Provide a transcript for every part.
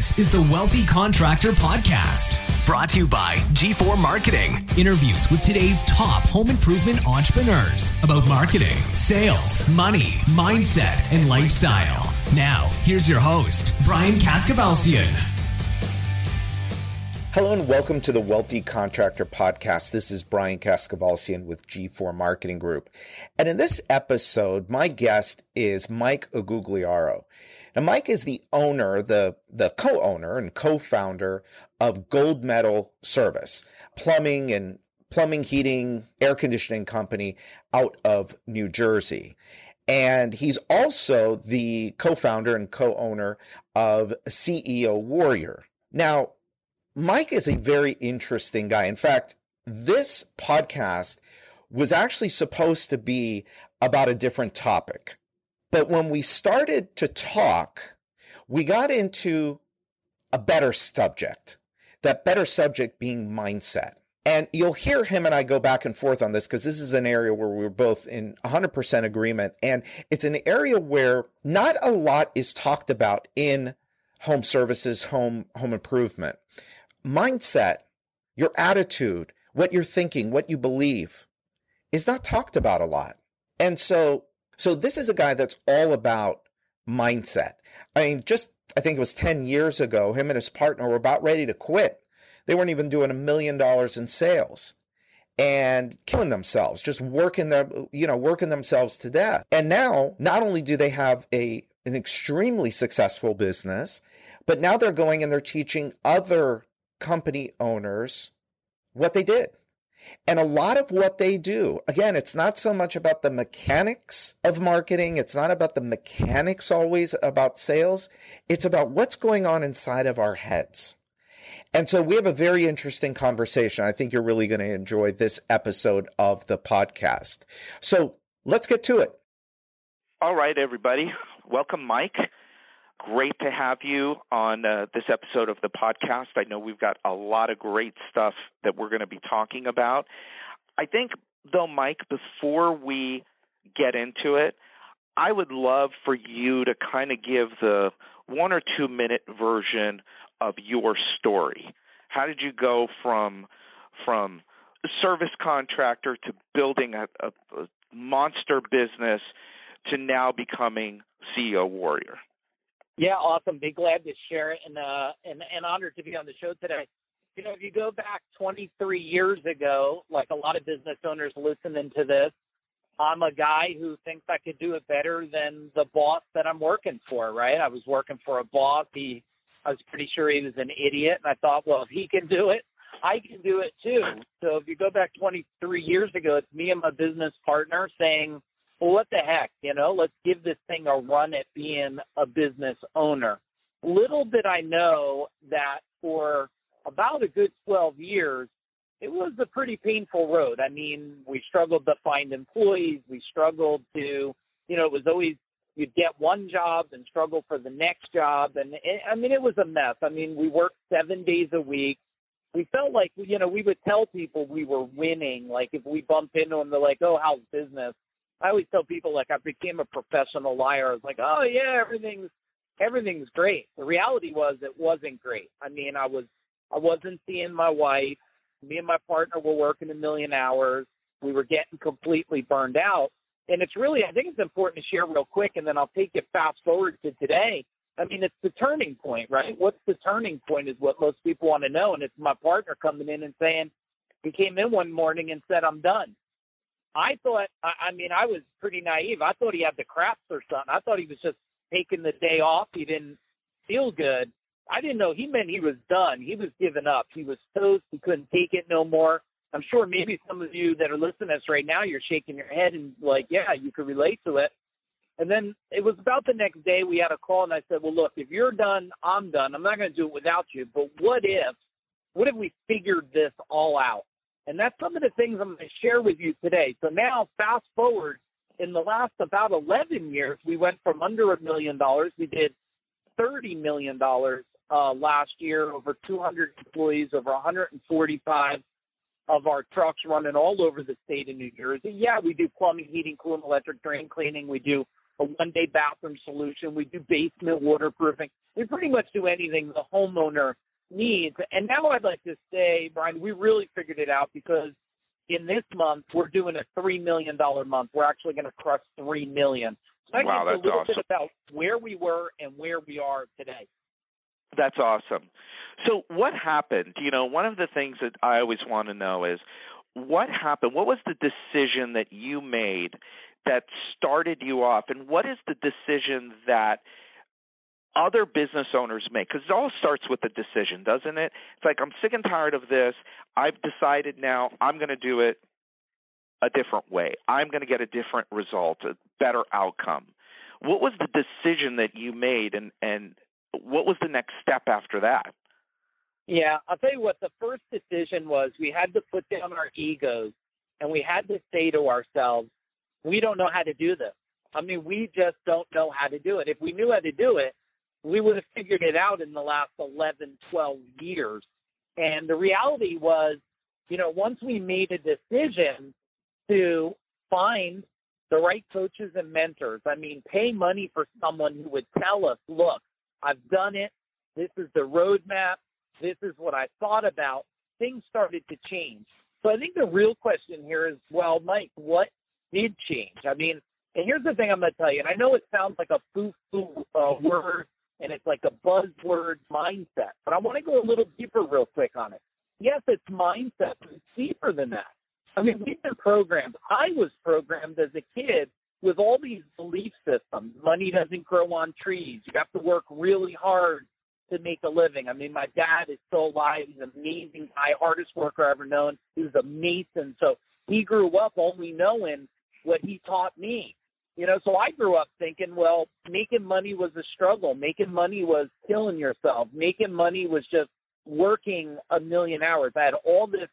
This is the Wealthy Contractor Podcast, brought to you by G4 Marketing. Interviews with today's top home improvement entrepreneurs about marketing, sales, money, mindset, and lifestyle. Now, here's your host, Brian Kaskavalciyan. Hello and welcome to the Wealthy Contractor Podcast. This is Brian Kaskavalciyan with G4 Marketing Group. And in this episode, my guest is Mike Agugliaro. Now, Mike is the owner, the, the co-owner and co-founder of Gold Medal Service, plumbing and plumbing, heating, air conditioning company out of New Jersey. And he's also the co-founder and co-owner of CEO Warrior. Now, Mike is a very interesting guy. In fact, this podcast was actually supposed to be about a different topic. But when we started to talk, we got into a better subject, that better subject being mindset. And you'll hear him and I go back and forth on this because this is an area where we're both in 100% agreement. And it's an area where not a lot is talked about in home services, home, home improvement. Mindset, your attitude, what you're thinking, what you believe is not talked about a lot. And so so this is a guy that's all about mindset. I mean, just I think it was 10 years ago, him and his partner were about ready to quit. They weren't even doing a million dollars in sales and killing themselves, just working their, you know, working themselves to death. And now, not only do they have a an extremely successful business, but now they're going and they're teaching other company owners what they did. And a lot of what they do, again, it's not so much about the mechanics of marketing. It's not about the mechanics always about sales. It's about what's going on inside of our heads. And so we have a very interesting conversation. I think you're really going to enjoy this episode of the podcast. So let's get to it. All right, everybody. Welcome, Mike great to have you on uh, this episode of the podcast. I know we've got a lot of great stuff that we're going to be talking about. I think, though, Mike, before we get into it, I would love for you to kind of give the one or two minute version of your story. How did you go from from service contractor to building a, a, a monster business to now becoming CEO warrior? Yeah, awesome. Be glad to share it and uh and, and honored to be on the show today. You know, if you go back 23 years ago, like a lot of business owners listening to this, I'm a guy who thinks I could do it better than the boss that I'm working for, right? I was working for a boss. He, I was pretty sure he was an idiot. And I thought, well, if he can do it, I can do it too. So if you go back 23 years ago, it's me and my business partner saying, well, what the heck, you know, let's give this thing a run at being a business owner. Little did I know that for about a good 12 years, it was a pretty painful road. I mean, we struggled to find employees. We struggled to, you know, it was always you'd get one job and struggle for the next job. And it, I mean, it was a mess. I mean, we worked seven days a week. We felt like, you know, we would tell people we were winning. Like if we bumped into them, they're like, oh, how's business? I always tell people like I became a professional liar. I was like, oh yeah, everything's everything's great. The reality was it wasn't great. I mean, I was I wasn't seeing my wife. Me and my partner were working a million hours. We were getting completely burned out. And it's really, I think it's important to share real quick, and then I'll take it fast forward to today. I mean, it's the turning point, right? What's the turning point is what most people want to know. And it's my partner coming in and saying, he came in one morning and said, I'm done. I thought, I mean, I was pretty naive. I thought he had the craps or something. I thought he was just taking the day off. He didn't feel good. I didn't know he meant he was done. He was giving up. He was toast. He couldn't take it no more. I'm sure maybe some of you that are listening to this right now, you're shaking your head and like, yeah, you could relate to it. And then it was about the next day we had a call and I said, well, look, if you're done, I'm done. I'm not going to do it without you. But what if, what if we figured this all out? And that's some of the things I'm going to share with you today. So now, fast forward, in the last about 11 years, we went from under a million dollars. We did $30 million uh, last year, over 200 employees, over 145 of our trucks running all over the state of New Jersey. Yeah, we do plumbing, heating, cooling, electric, drain cleaning. We do a one day bathroom solution. We do basement waterproofing. We pretty much do anything the homeowner needs. And now I'd like to say, Brian, we really figured it out because in this month we're doing a three million dollar month. We're actually going to crush three million. So wow, that's a little awesome. bit about where we were and where we are today. That's awesome. So what happened? You know, one of the things that I always want to know is what happened? What was the decision that you made that started you off, and what is the decision that other business owners make? Because it all starts with a decision, doesn't it? It's like I'm sick and tired of this. I've decided now I'm going to do it a different way. I'm going to get a different result, a better outcome. What was the decision that you made, and and what was the next step after that? Yeah, I'll tell you what. The first decision was we had to put down our egos, and we had to say to ourselves, we don't know how to do this. I mean, we just don't know how to do it. If we knew how to do it, we would have figured it out in the last 11, 12 years. And the reality was, you know, once we made a decision to find the right coaches and mentors, I mean, pay money for someone who would tell us, look, I've done it. This is the roadmap. This is what I thought about. Things started to change. So I think the real question here is, well, Mike, what did change. I mean, and here's the thing I'm going to tell you, and I know it sounds like a foo-foo uh, word and it's like a buzzword mindset, but I want to go a little deeper real quick on it. Yes, it's mindset, but it's deeper than that. I mean, we've been programmed. I was programmed as a kid with all these belief systems. Money doesn't grow on trees. You have to work really hard to make a living. I mean, my dad is still alive. He's an amazing guy, hardest worker I've ever known. He was a mason. So he grew up only knowing what he taught me. You know, so I grew up thinking, well, making money was a struggle. Making money was killing yourself. Making money was just working a million hours. I had all this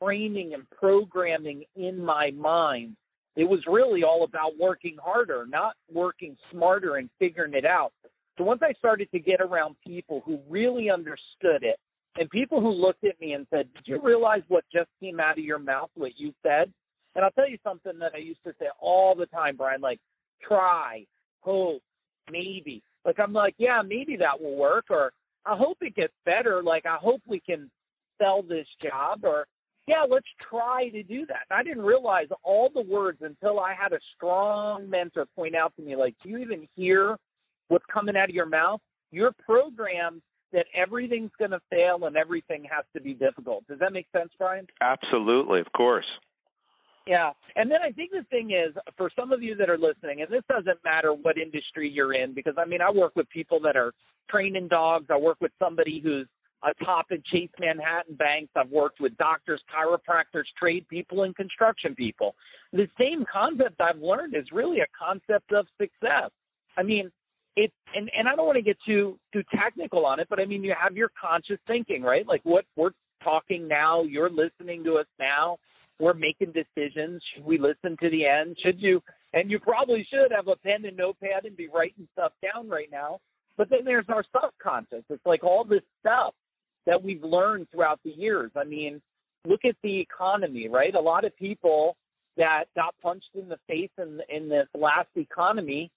framing and programming in my mind. It was really all about working harder, not working smarter and figuring it out. So once I started to get around people who really understood it and people who looked at me and said, Did you realize what just came out of your mouth, what you said? And I'll tell you something that I used to say all the time, Brian, like try, hope, maybe. Like I'm like, yeah, maybe that will work or I hope it gets better. Like I hope we can sell this job or yeah, let's try to do that. And I didn't realize all the words until I had a strong mentor point out to me, like, do you even hear what's coming out of your mouth? You're programmed that everything's going to fail and everything has to be difficult. Does that make sense, Brian? Absolutely, of course. Yeah. And then I think the thing is, for some of you that are listening, and this doesn't matter what industry you're in, because I mean, I work with people that are training dogs. I work with somebody who's a top at Chase Manhattan Banks. I've worked with doctors, chiropractors, trade people, and construction people. The same concept I've learned is really a concept of success. I mean, it and, and I don't want to get too too technical on it, but I mean you have your conscious thinking, right? Like what we're talking now, you're listening to us now we're making decisions. Should we listen to the end? Should you? And you probably should have a pen and notepad and be writing stuff down right now. But then there's our subconscious. It's like all this stuff that we've learned throughout the years. I mean, look at the economy, right? A lot of people that got punched in the face in in this last economy,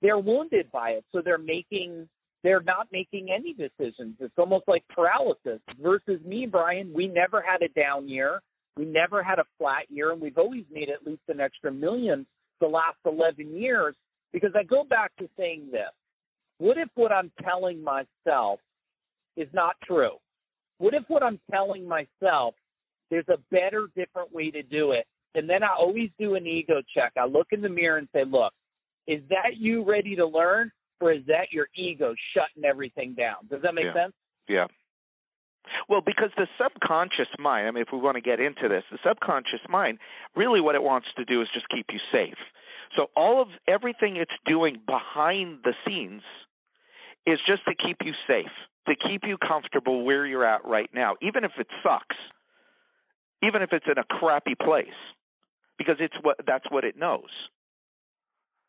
they're wounded by it. So they're making they're not making any decisions. It's almost like paralysis. Versus me, Brian, we never had a down year. We never had a flat year, and we've always made at least an extra million the last 11 years. Because I go back to saying this what if what I'm telling myself is not true? What if what I'm telling myself, there's a better, different way to do it? And then I always do an ego check. I look in the mirror and say, look, is that you ready to learn, or is that your ego shutting everything down? Does that make yeah. sense? Yeah. Well, because the subconscious mind, I mean, if we want to get into this, the subconscious mind, really what it wants to do is just keep you safe. So all of everything it's doing behind the scenes is just to keep you safe, to keep you comfortable where you're at right now, even if it sucks, even if it's in a crappy place, because it's what that's what it knows.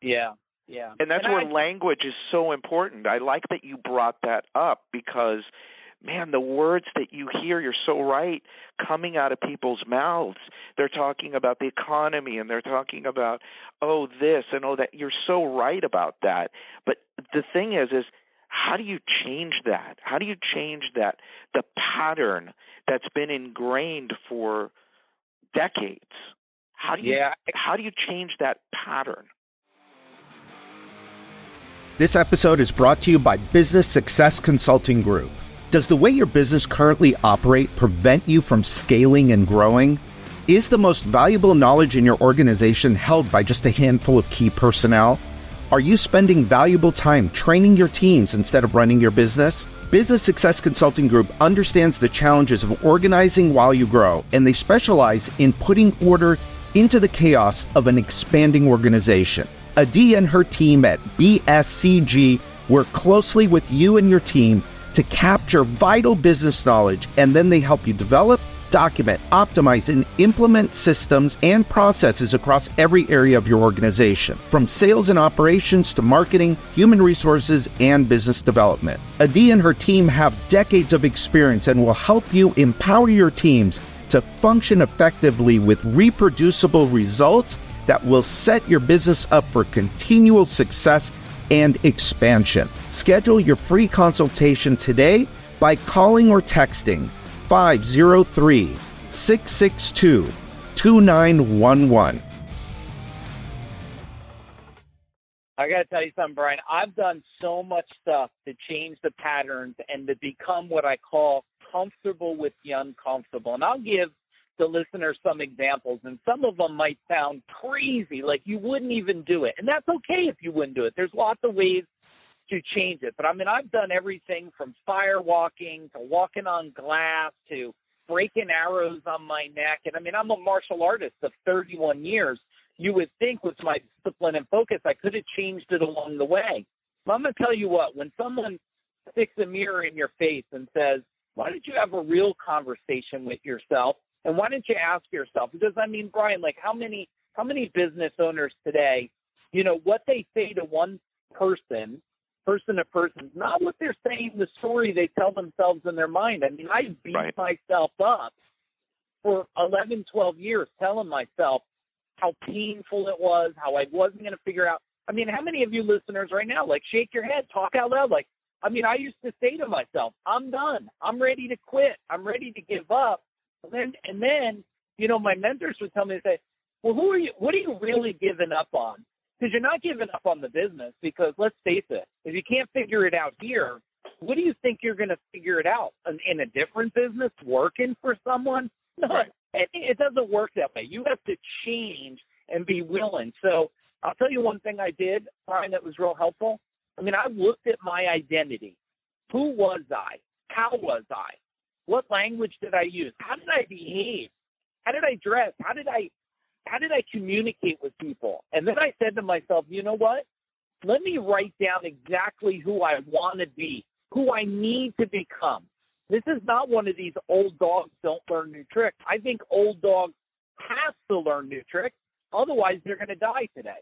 Yeah, yeah. And that's and where I, language is so important. I like that you brought that up because man, the words that you hear, you're so right, coming out of people's mouths. They're talking about the economy and they're talking about, oh, this and oh, that. You're so right about that. But the thing is, is how do you change that? How do you change that, the pattern that's been ingrained for decades? How do you, yeah. how do you change that pattern? This episode is brought to you by Business Success Consulting Group. Does the way your business currently operate prevent you from scaling and growing? Is the most valuable knowledge in your organization held by just a handful of key personnel? Are you spending valuable time training your teams instead of running your business? Business Success Consulting Group understands the challenges of organizing while you grow, and they specialize in putting order into the chaos of an expanding organization. Adi and her team at BSCG work closely with you and your team to capture vital business knowledge, and then they help you develop, document, optimize, and implement systems and processes across every area of your organization, from sales and operations to marketing, human resources, and business development. Adi and her team have decades of experience and will help you empower your teams to function effectively with reproducible results that will set your business up for continual success and expansion. Schedule your free consultation today by calling or texting 503 662 2911. I got to tell you something, Brian. I've done so much stuff to change the patterns and to become what I call comfortable with the uncomfortable. And I'll give the listeners some examples, and some of them might sound crazy, like you wouldn't even do it. And that's okay if you wouldn't do it. There's lots of ways to change it. But I mean, I've done everything from firewalking to walking on glass to breaking arrows on my neck. And I mean, I'm a martial artist of 31 years. You would think with my discipline and focus, I could have changed it along the way. But I'm going to tell you what, when someone sticks a mirror in your face and says, why don't you have a real conversation with yourself? And why don't you ask yourself? Because I mean, Brian, like how many how many business owners today, you know, what they say to one person, person to person, not what they're saying, the story they tell themselves in their mind. I mean, I beat right. myself up for 11, 12 years, telling myself how painful it was, how I wasn't going to figure out. I mean, how many of you listeners right now, like, shake your head, talk out loud, like, I mean, I used to say to myself, I'm done. I'm ready to quit. I'm ready to give up. And then, and then, you know, my mentors would tell me, they say, well, who are you, what are you really giving up on? Because you're not giving up on the business because let's face it, if you can't figure it out here, what do you think you're going to figure it out in, in a different business working for someone? No, right. it, it doesn't work that way. You have to change and be willing. So I'll tell you one thing I did, Brian, that was real helpful. I mean, I looked at my identity. Who was I? How was I? What language did I use? How did I behave? How did I dress? How did I how did I communicate with people? And then I said to myself, you know what? Let me write down exactly who I want to be, who I need to become. This is not one of these old dogs don't learn new tricks. I think old dogs have to learn new tricks. Otherwise, they're going to die today.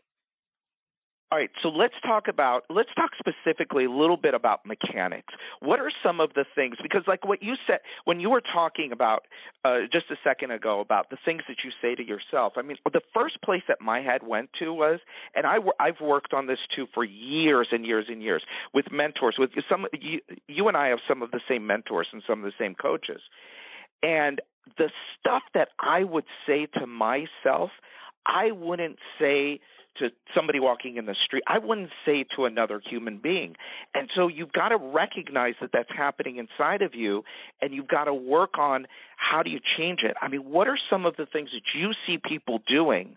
All right, so let's talk about let's talk specifically a little bit about mechanics. What are some of the things because like what you said when you were talking about uh, just a second ago about the things that you say to yourself. I mean, the first place that my head went to was and I I've worked on this too for years and years and years with mentors with some you, you and I have some of the same mentors and some of the same coaches. And the stuff that I would say to myself, I wouldn't say to somebody walking in the street. I wouldn't say to another human being. And so you've got to recognize that that's happening inside of you, and you've got to work on how do you change it. I mean, what are some of the things that you see people doing?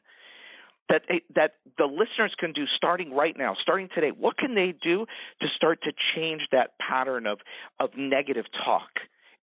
That eh, that the listeners can do starting right now, starting today. What can they do to start to change that pattern of of negative talk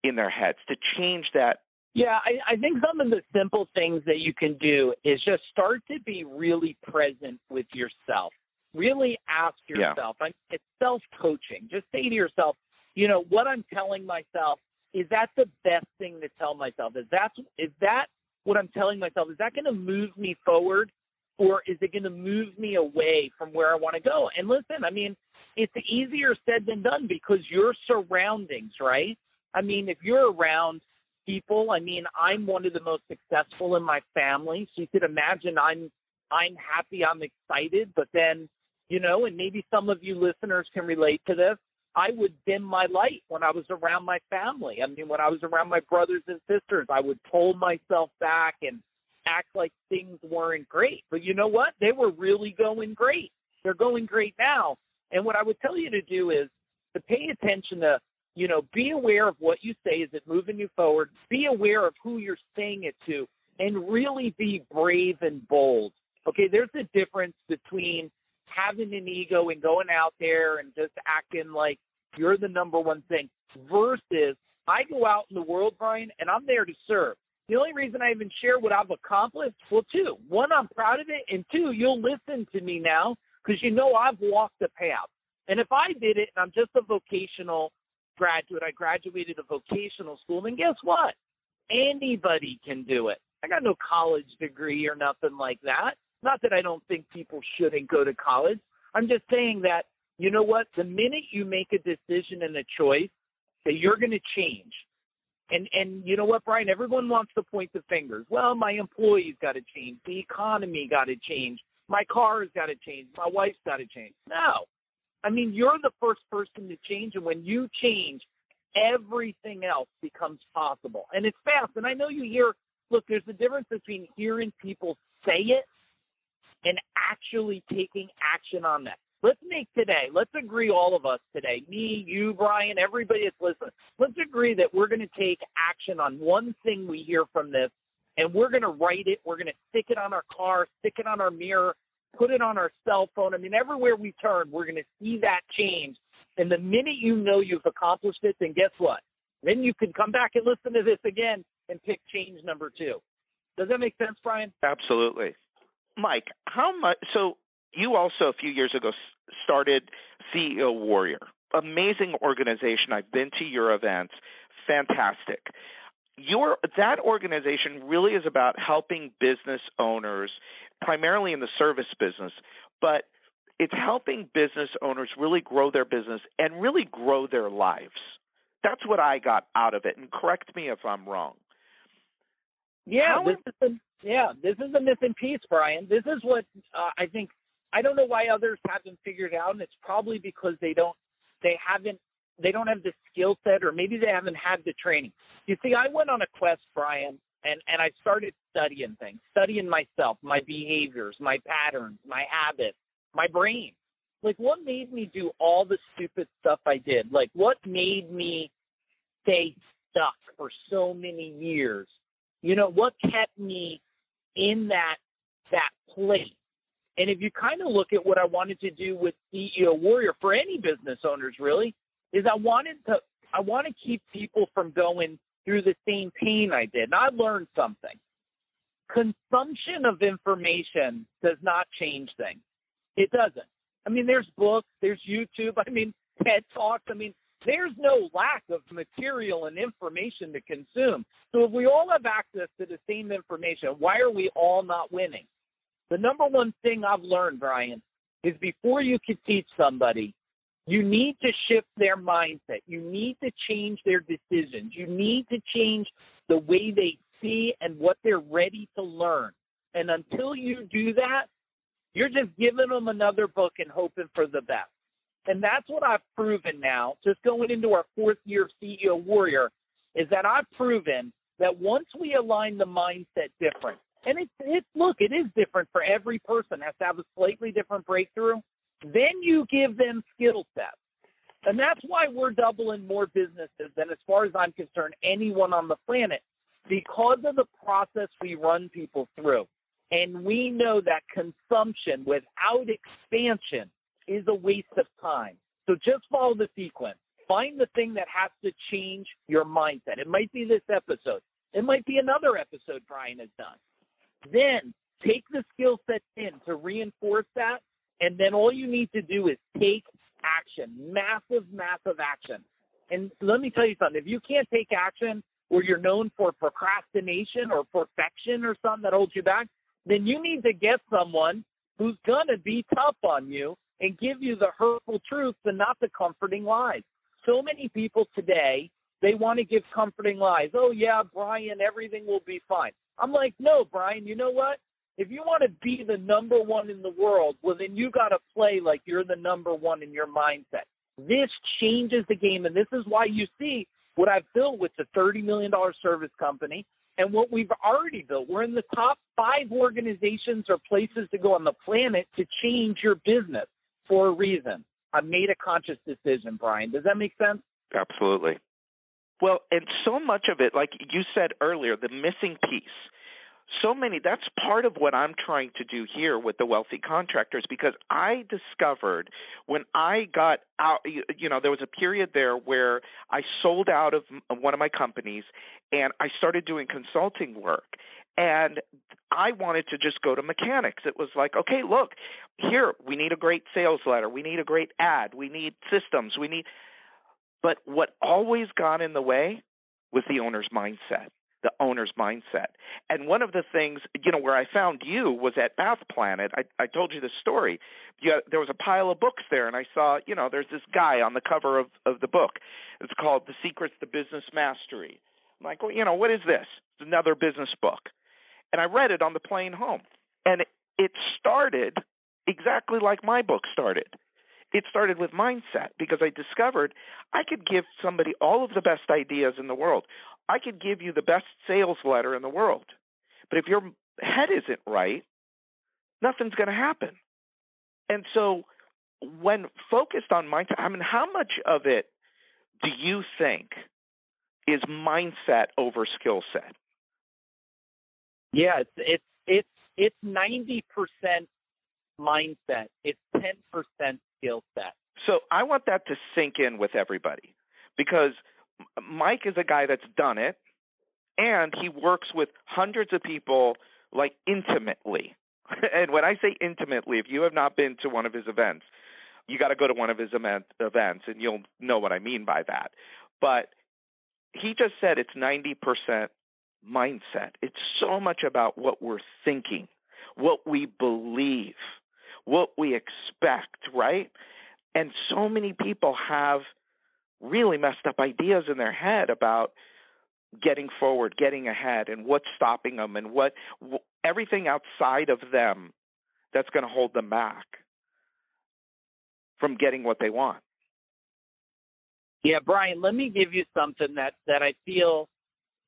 in their heads, to change that yeah, I, I think some of the simple things that you can do is just start to be really present with yourself. Really ask yourself. Yeah. it's self coaching. Just say to yourself, you know, what I'm telling myself is that the best thing to tell myself? Is that is that what I'm telling myself? Is that going to move me forward, or is it going to move me away from where I want to go? And listen, I mean, it's easier said than done because your surroundings, right? I mean, if you're around people, I mean, I'm one of the most successful in my family. So you could imagine I'm I'm happy, I'm excited, but then, you know, and maybe some of you listeners can relate to this. I would dim my light when I was around my family. I mean, when I was around my brothers and sisters, I would pull myself back and act like things weren't great. But you know what? They were really going great. They're going great now. And what I would tell you to do is to pay attention to, you know, be aware of what you say. Is it moving you forward? Be aware of who you're saying it to and really be brave and bold. Okay, there's a difference between having an ego and going out there and just acting like you're the number one thing versus I go out in the world, Brian, and I'm there to serve. The only reason I even share what I've accomplished, well, two, one, I'm proud of it, and two, you'll listen to me now because you know I've walked the path. And if I did it and I'm just a vocational graduate, I graduated a vocational school, then guess what? Anybody can do it. I got no college degree or nothing like that. Not that I don't think people shouldn't go to college. I'm just saying that, you know what? The minute you make a decision and a choice that you're going to change, and and you know what, Brian? Everyone wants to point the fingers. Well, my employees got to change. The economy got to change. My car's got to change. My wife's got to change. No, I mean you're the first person to change, and when you change, everything else becomes possible. And it's fast. And I know you hear. Look, there's a difference between hearing people say it and actually taking action on that. Let's make today, let's agree all of us today, me, you, Brian, everybody that's listening, let's agree that we're going to take action on one thing we hear from this and we're going to write it. We're going to stick it on our car, stick it on our mirror, put it on our cell phone. I mean, everywhere we turn, we're going to see that change. And the minute you know you've accomplished it, then guess what? Then you can come back and listen to this again and pick change number two. Does that make sense, Brian? Absolutely. Mike, how much? So you also a few years ago started CEO Warrior. Amazing organization. I've been to your events. Fantastic. Your that organization really is about helping business owners, primarily in the service business, but it's helping business owners really grow their business and really grow their lives. That's what I got out of it. And correct me if I'm wrong. Yeah, How this is the, yeah, this is the missing piece, Brian. This is what uh, I think. I don't know why others haven't figured out, and it's probably because they don't, they haven't, they don't have the skill set, or maybe they haven't had the training. You see, I went on a quest, Brian, and and I started studying things, studying myself, my behaviors, my patterns, my habits, my brain. Like, what made me do all the stupid stuff I did? Like, what made me stay stuck for so many years? You know, what kept me in that that place? And if you kind of look at what I wanted to do with CEO Warrior for any business owners really, is I wanted to I want to keep people from going through the same pain I did. And I learned something. Consumption of information does not change things. It doesn't. I mean, there's books, there's YouTube, I mean, TED Talks. I mean, there's no lack of material and information to consume. So if we all have access to the same information, why are we all not winning? The number one thing I've learned, Brian, is before you can teach somebody, you need to shift their mindset. You need to change their decisions. You need to change the way they see and what they're ready to learn. And until you do that, you're just giving them another book and hoping for the best. And that's what I've proven now, just going into our fourth year of CEO Warrior, is that I've proven that once we align the mindset different, and it's, it's look, it is different for every person, has to have a slightly different breakthrough, then you give them skill sets. And that's why we're doubling more businesses than, as far as I'm concerned, anyone on the planet because of the process we run people through. And we know that consumption without expansion is a waste of time. So just follow the sequence. Find the thing that has to change your mindset. It might be this episode. It might be another episode Brian has done. Then take the skill set in to reinforce that. And then all you need to do is take action, massive, massive action. And let me tell you something. If you can't take action or you're known for procrastination or perfection or something that holds you back, then you need to get someone who's going to be tough on you and give you the hurtful truths and not the comforting lies. So many people today they want to give comforting lies. Oh yeah, Brian, everything will be fine. I'm like, no, Brian, you know what? If you want to be the number one in the world, well then you got to play like you're the number one in your mindset. This changes the game, and this is why you see what I've built with the $30 million service company and what we've already built. We're in the top five organizations or places to go on the planet to change your business for a reason. I made a conscious decision, Brian. Does that make sense? Absolutely. Well, and so much of it, like you said earlier, the missing piece. So many, that's part of what I'm trying to do here with the wealthy contractors because I discovered when I got out, you know, there was a period there where I sold out of one of my companies and I started doing consulting work. And I wanted to just go to mechanics. It was like, okay, look, here, we need a great sales letter. We need a great ad. We need systems. We need but what always got in the way was the owner's mindset, the owner's mindset. And one of the things, you know, where I found you was at Bath Planet. I, I told you the story. You, there was a pile of books there, and I saw, you know, there's this guy on the cover of, of the book. It's called The Secrets to Business Mastery. I'm like, well, you know, what is this? It's another business book. And I read it on the plane home. And it, it started exactly like my book started it started with mindset because I discovered I could give somebody all of the best ideas in the world. I could give you the best sales letter in the world. But if your head isn't right, nothing's going to happen. And so when focused on mindset, I mean, how much of it do you think is mindset over skill set? Yeah, it's it's it's it's ninety percent mindset. It's ten percent skill set. So I want that to sink in with everybody because Mike is a guy that's done it and he works with hundreds of people like intimately. and when I say intimately, if you have not been to one of his events, you got to go to one of his event, events and you'll know what I mean by that. But he just said it's 90% mindset. It's so much about what we're thinking, what we believe what we expect, right? And so many people have really messed up ideas in their head about getting forward, getting ahead, and what's stopping them, and what everything outside of them that's going to hold them back from getting what they want. Yeah, Brian, let me give you something that that I feel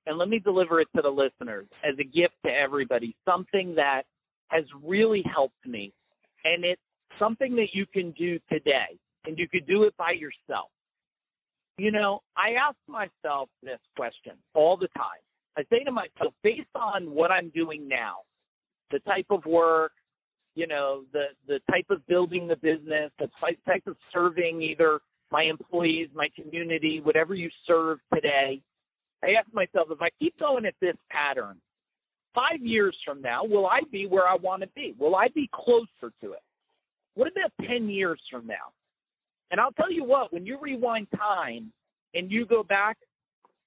and let me deliver it to the listeners as a gift to everybody, something that has really helped me and it's something that you can do today, and you could do it by yourself. You know, I ask myself this question all the time. I say to myself, based on what I'm doing now, the type of work, you know, the the type of building the business, the type of serving either my employees, my community, whatever you serve today. I ask myself, if I keep going at this pattern, five years from now, will I be where I want to be? Will I be closer to it? What about 10 years from now? And I'll tell you what, when you rewind time and you go back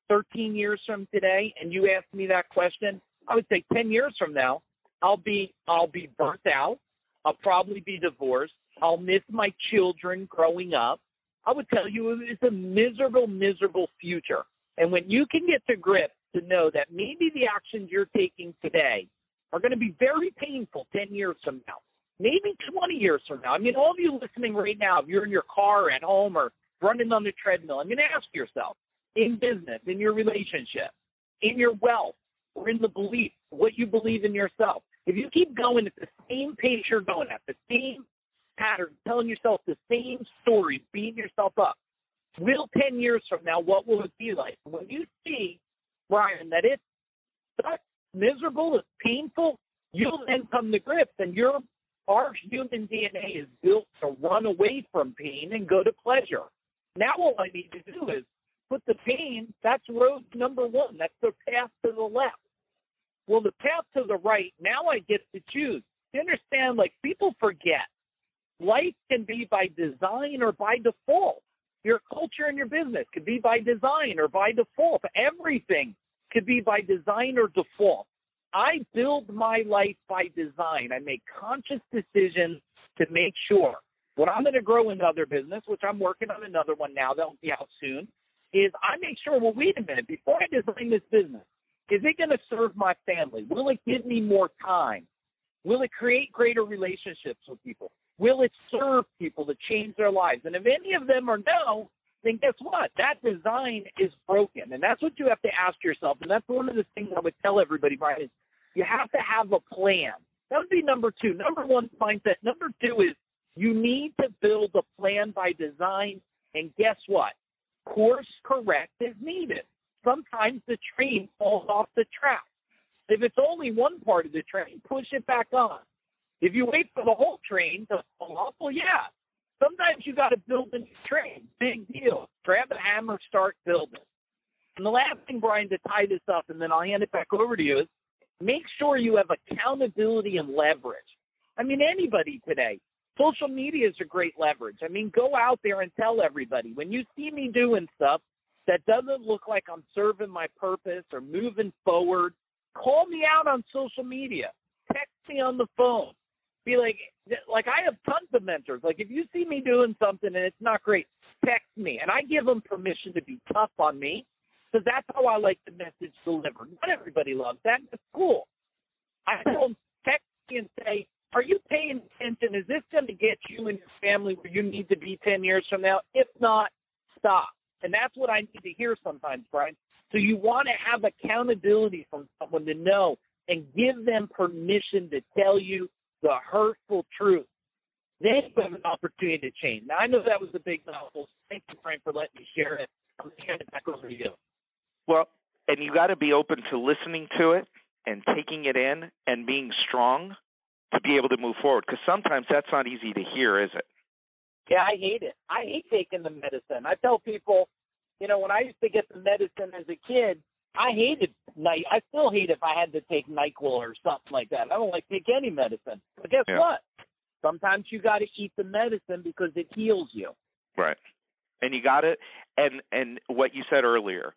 13 years from today and you ask me that question, I would say 10 years from now, I'll be I'll be burnt out. I'll probably be divorced. I'll miss my children growing up. I would tell you it's a miserable, miserable future. And when you can get to grips to know that maybe the actions you're taking today are going to be very painful 10 years from now, maybe 20 years from now. I mean, all of you listening right now, if you're in your car at home or running on the treadmill, I'm going to ask yourself in business, in your relationship, in your wealth, or in the belief, what you believe in yourself. If you keep going at the same pace you're going at, the same pattern, telling yourself the same story, beating yourself up, will 10 years from now, what will it be like? When you see Brian, that it's such miserable, it's painful, you'll then come to grips and your our human DNA is built to run away from pain and go to pleasure. Now all I need to do is put the pain, that's road number one. That's the path to the left. Well, the path to the right, now I get to choose. You understand, like people forget. Life can be by design or by default. Your culture and your business could be by design or by default. Everything could be by design or default. I build my life by design. I make conscious decisions to make sure when I'm going to grow another business, which I'm working on another one now that'll be out soon, is I make sure, well, wait a minute, before I design this business, is it going to serve my family? Will it give me more time? Will it create greater relationships with people? Will it serve people to change their lives? And if any of them are no, then guess what? That design is broken. And that's what you have to ask yourself. And that's one of the things I would tell everybody, Brian, is you have to have a plan. That would be number two. Number one mindset. Number two is you need to build a plan by design. And guess what? Course correct is needed. Sometimes the train falls off the track. If it's only one part of the train, push it back on. If you wait for the whole train to fall off, well, yeah. Sometimes you got to build a new train. Big deal. Grab a hammer, start building. And the last thing, Brian, to tie this up, and then I'll hand it back over to you, is make sure you have accountability and leverage. I mean, anybody today, social media is a great leverage. I mean, go out there and tell everybody when you see me doing stuff that doesn't look like I'm serving my purpose or moving forward, call me out on social media. Text me on the phone. Be like, like I have tons of mentors. Like if you see me doing something and it's not great, text me, and I give them permission to be tough on me because that's how I like the message delivered. Not everybody loves that. That's cool. I don't text me and say, "Are you paying attention? Is this going to get you and your family where you need to be ten years from now? If not, stop." And that's what I need to hear sometimes, Brian. So you want to have accountability from someone to know and give them permission to tell you the hurtful truth. Then you have an opportunity to change. Now I know that was a big mouthful. Thank you, Frank, for letting me share it. I'm going to hand it back over to you. Well, and you got to be open to listening to it and taking it in and being strong to be able to move forward. Because sometimes that's not easy to hear, is it? Yeah, I hate it. I hate taking the medicine. I tell people, you know, when I used to get the medicine as a kid, I hated night. I still hate if I had to take Nyquil or something like that. I don't like take any medicine. But guess Yeah. what? Sometimes you got to eat the medicine because it heals you. Right. And you got it. And and what you said earlier,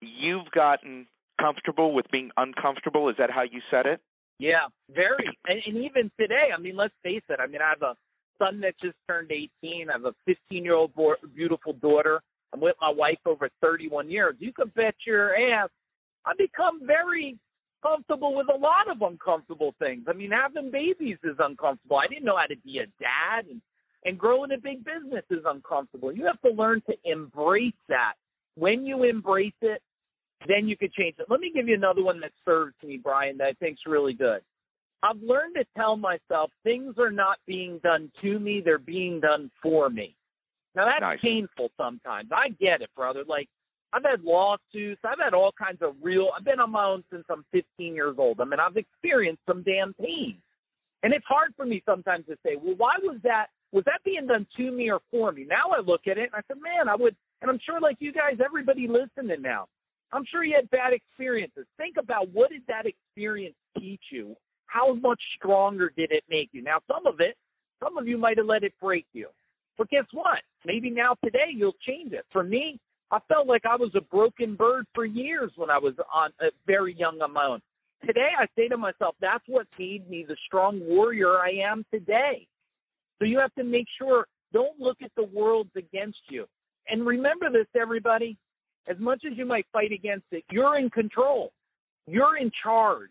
you've gotten comfortable with being uncomfortable. Is that how you said it? Yeah, very. And, and even today, I mean, let's face it. I mean, I have a son that just turned 18. I have a 15 year old beautiful daughter. I'm with my wife over 31 years. You can bet your ass I become very comfortable with a lot of uncomfortable things. I mean, having babies is uncomfortable. I didn't know how to be a dad, and and growing a big business is uncomfortable. You have to learn to embrace that. When you embrace it, then you can change it. Let me give you another one that serves me, Brian, that I think's really good. I've learned to tell myself things are not being done to me, they're being done for me. Now that's Nice. painful sometimes. I get it, brother. Like I've had lawsuits, I've had all kinds of real I've been on my own since I'm 15 years old. I mean, I've experienced some damn pain. And it's hard for me sometimes to say, well, why was that was that being done to me or for me? Now I look at it and I said, man, I would and I'm sure like you guys, everybody listening now, I'm sure you had bad experiences. Think about what did that experience teach you? How much stronger did it make you? Now, some of it, some of you might have let it break you. But guess what? Maybe now today you'll change it. For me, I felt like I was a broken bird for years when I was on uh, very young on my own. Today, I say to myself, that's what made me the strong warrior I am today. So you have to make sure, don't look at the world's against you. And remember this, everybody, as much as you might fight against it, you're in control. You're in charge.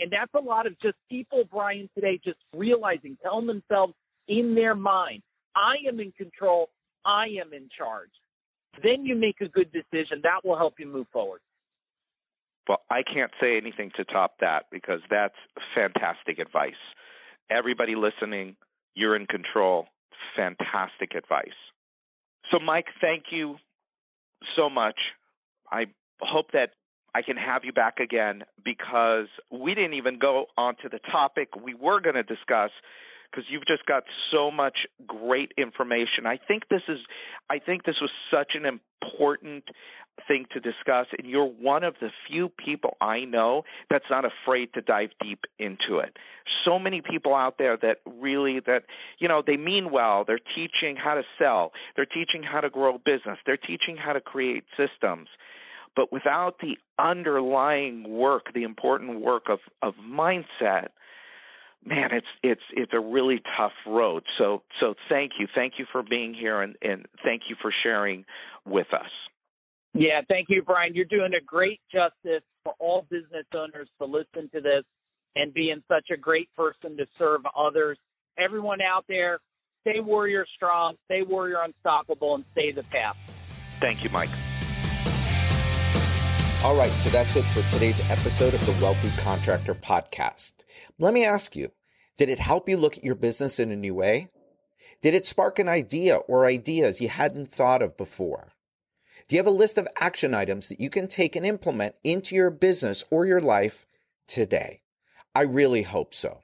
And that's a lot of just people, Brian, today just realizing, telling themselves in their mind, I am in control. I am in charge. Then you make a good decision. That will help you move forward. Well, I can't say anything to top that because that's fantastic advice. Everybody listening, you're in control. Fantastic advice. So, Mike, thank you so much. I hope that I can have you back again because we didn't even go onto the topic we were going to discuss because you've just got so much great information. I think this is I think this was such an important thing to discuss and you're one of the few people I know that's not afraid to dive deep into it. So many people out there that really that you know they mean well, they're teaching how to sell, they're teaching how to grow business, they're teaching how to create systems. But without the underlying work, the important work of, of mindset, man, it's it's it's a really tough road. So so thank you, thank you for being here, and and thank you for sharing with us. Yeah, thank you, Brian. You're doing a great justice for all business owners to listen to this and being such a great person to serve others. Everyone out there, stay warrior strong, stay warrior unstoppable, and stay the path. Thank you, Mike. All right, so that's it for today's episode of the Wealthy Contractor Podcast. Let me ask you did it help you look at your business in a new way? Did it spark an idea or ideas you hadn't thought of before? Do you have a list of action items that you can take and implement into your business or your life today? I really hope so.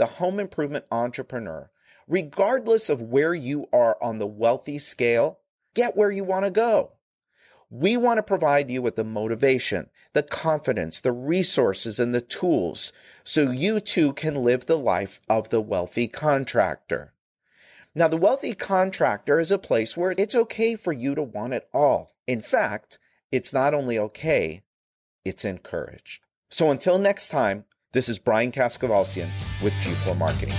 the home improvement entrepreneur, regardless of where you are on the wealthy scale, get where you want to go. We want to provide you with the motivation, the confidence, the resources, and the tools so you too can live the life of the wealthy contractor. Now, the wealthy contractor is a place where it's okay for you to want it all. In fact, it's not only okay, it's encouraged. So until next time, this is Brian Kaskavalciyan with G4 Marketing.